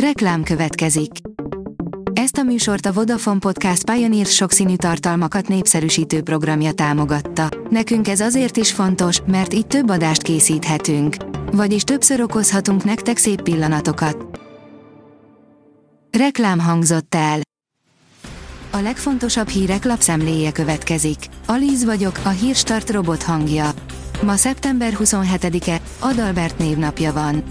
Reklám következik. Ezt a műsort a Vodafone Podcast Pioneer sokszínű tartalmakat népszerűsítő programja támogatta. Nekünk ez azért is fontos, mert így több adást készíthetünk. Vagyis többször okozhatunk nektek szép pillanatokat. Reklám hangzott el. A legfontosabb hírek lapszemléje következik. Alíz vagyok, a hírstart robot hangja. Ma szeptember 27-e, Adalbert névnapja van.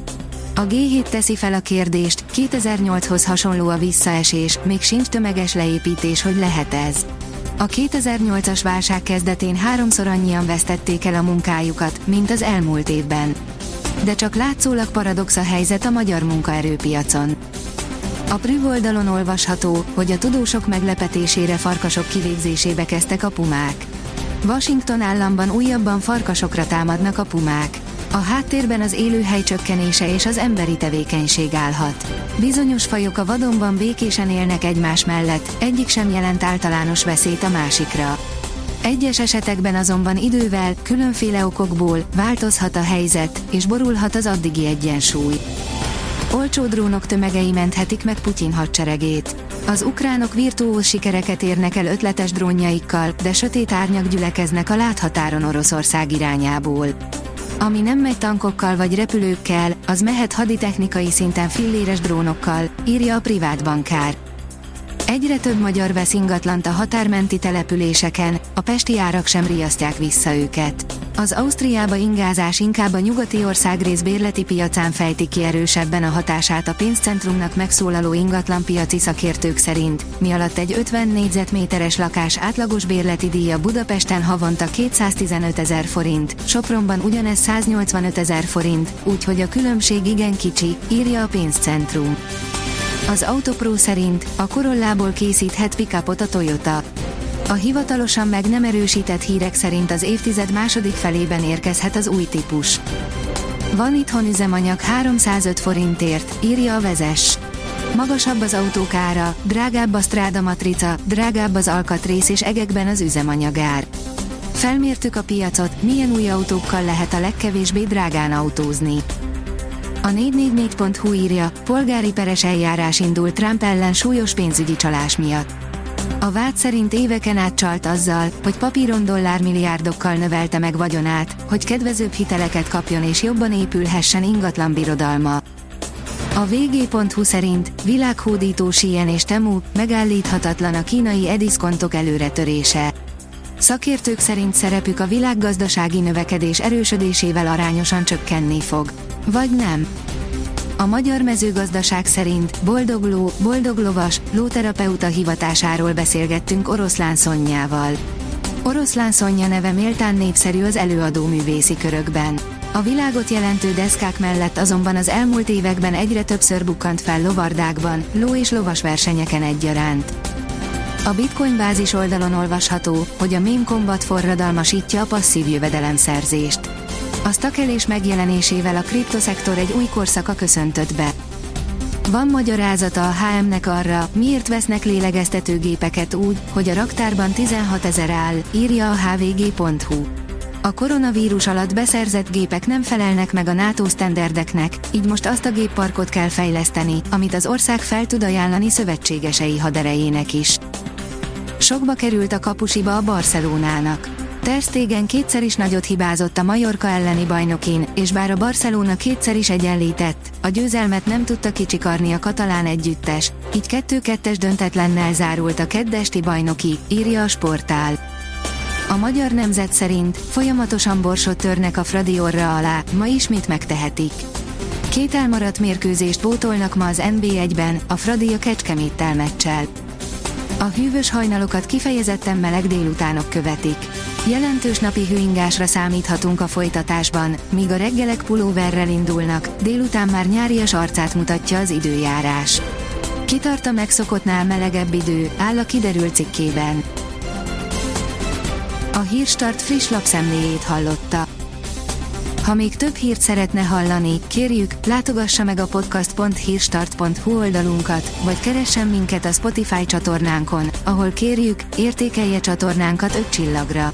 A G7 teszi fel a kérdést, 2008-hoz hasonló a visszaesés, még sincs tömeges leépítés, hogy lehet ez. A 2008-as válság kezdetén háromszor annyian vesztették el a munkájukat, mint az elmúlt évben. De csak látszólag paradox a helyzet a magyar munkaerőpiacon. A Prüv oldalon olvasható, hogy a tudósok meglepetésére farkasok kivégzésébe kezdtek a pumák. Washington államban újabban farkasokra támadnak a pumák. A háttérben az élőhely csökkenése és az emberi tevékenység állhat. Bizonyos fajok a vadonban békésen élnek egymás mellett, egyik sem jelent általános veszélyt a másikra. Egyes esetekben azonban idővel, különféle okokból változhat a helyzet, és borulhat az addigi egyensúly. Olcsó drónok tömegei menthetik meg Putyin hadseregét. Az ukránok virtuóz sikereket érnek el ötletes drónjaikkal, de sötét árnyak gyülekeznek a láthatáron Oroszország irányából. Ami nem megy tankokkal vagy repülőkkel, az mehet haditechnikai szinten filléres drónokkal, írja a privát bankár. Egyre több magyar vesz ingatlant a határmenti településeken, a pesti árak sem riasztják vissza őket. Az Ausztriába ingázás inkább a nyugati országrész bérleti piacán fejti ki erősebben a hatását a pénzcentrumnak megszólaló ingatlanpiaci szakértők szerint, mi alatt egy 50 négyzetméteres lakás átlagos bérleti díja Budapesten havonta 215 ezer forint, Sopronban ugyanez 185 ezer forint, úgyhogy a különbség igen kicsi, írja a pénzcentrum. Az Autopro szerint a Corollából készíthet pickupot a Toyota. A hivatalosan meg nem erősített hírek szerint az évtized második felében érkezhet az új típus. Van itthon üzemanyag 305 forintért, írja a vezes. Magasabb az autók ára, drágább a stráda matrica, drágább az alkatrész és egekben az üzemanyagár. Felmértük a piacot, milyen új autókkal lehet a legkevésbé drágán autózni. A 444.hu írja, polgári peres eljárás indult Trump ellen súlyos pénzügyi csalás miatt. A vád szerint éveken át csalt azzal, hogy papíron dollármilliárdokkal növelte meg vagyonát, hogy kedvezőbb hiteleket kapjon és jobban épülhessen ingatlan birodalma. A vg.hu szerint világhódító Sien és Temu megállíthatatlan a kínai ediszkontok előretörése. Szakértők szerint szerepük a világgazdasági növekedés erősödésével arányosan csökkenni fog. Vagy nem? A magyar mezőgazdaság szerint boldog ló, boldog lovas, lóterapeuta hivatásáról beszélgettünk Oroszlán Szonyjával. Oroszlán Szonya neve méltán népszerű az előadó művészi körökben. A világot jelentő deszkák mellett azonban az elmúlt években egyre többször bukkant fel lovardákban, ló és lovas versenyeken egyaránt. A Bitcoin bázis oldalon olvasható, hogy a meme combat forradalmasítja a passzív jövedelemszerzést. A stakelés megjelenésével a kriptoszektor egy új korszaka köszöntött be. Van magyarázata a HM-nek arra, miért vesznek lélegeztetőgépeket úgy, hogy a raktárban 16 ezer áll, írja a hvg.hu. A koronavírus alatt beszerzett gépek nem felelnek meg a NATO sztenderdeknek, így most azt a gépparkot kell fejleszteni, amit az ország fel tud ajánlani szövetségesei haderejének is. Sokba került a kapusiba a Barcelonának. Ter Stegen kétszer is nagyot hibázott a Majorka elleni bajnokin, és bár a Barcelona kétszer is egyenlített, a győzelmet nem tudta kicsikarni a katalán együttes, így 2-2-es döntetlennel zárult a keddesti bajnoki, írja a sportál. A magyar nemzet szerint folyamatosan borsot törnek a Fradi orra alá, ma ismét megtehetik. Két elmaradt mérkőzést pótolnak ma az NB1-ben, a Fradi a Kecskeméttel meccsel. A hűvös hajnalokat kifejezetten meleg délutánok követik. Jelentős napi hőingásra számíthatunk a folytatásban, míg a reggelek pulóverrel indulnak, délután már nyárias arcát mutatja az időjárás. Kitart a megszokottnál melegebb idő, áll a kiderült cikkében. A Hírstart friss lapszemléjét hallotta. Ha még több hírt szeretne hallani, kérjük, látogassa meg a podcast.hírstart.hu oldalunkat, vagy keressen minket a Spotify csatornánkon, ahol kérjük, értékelje csatornánkat 5 csillagra.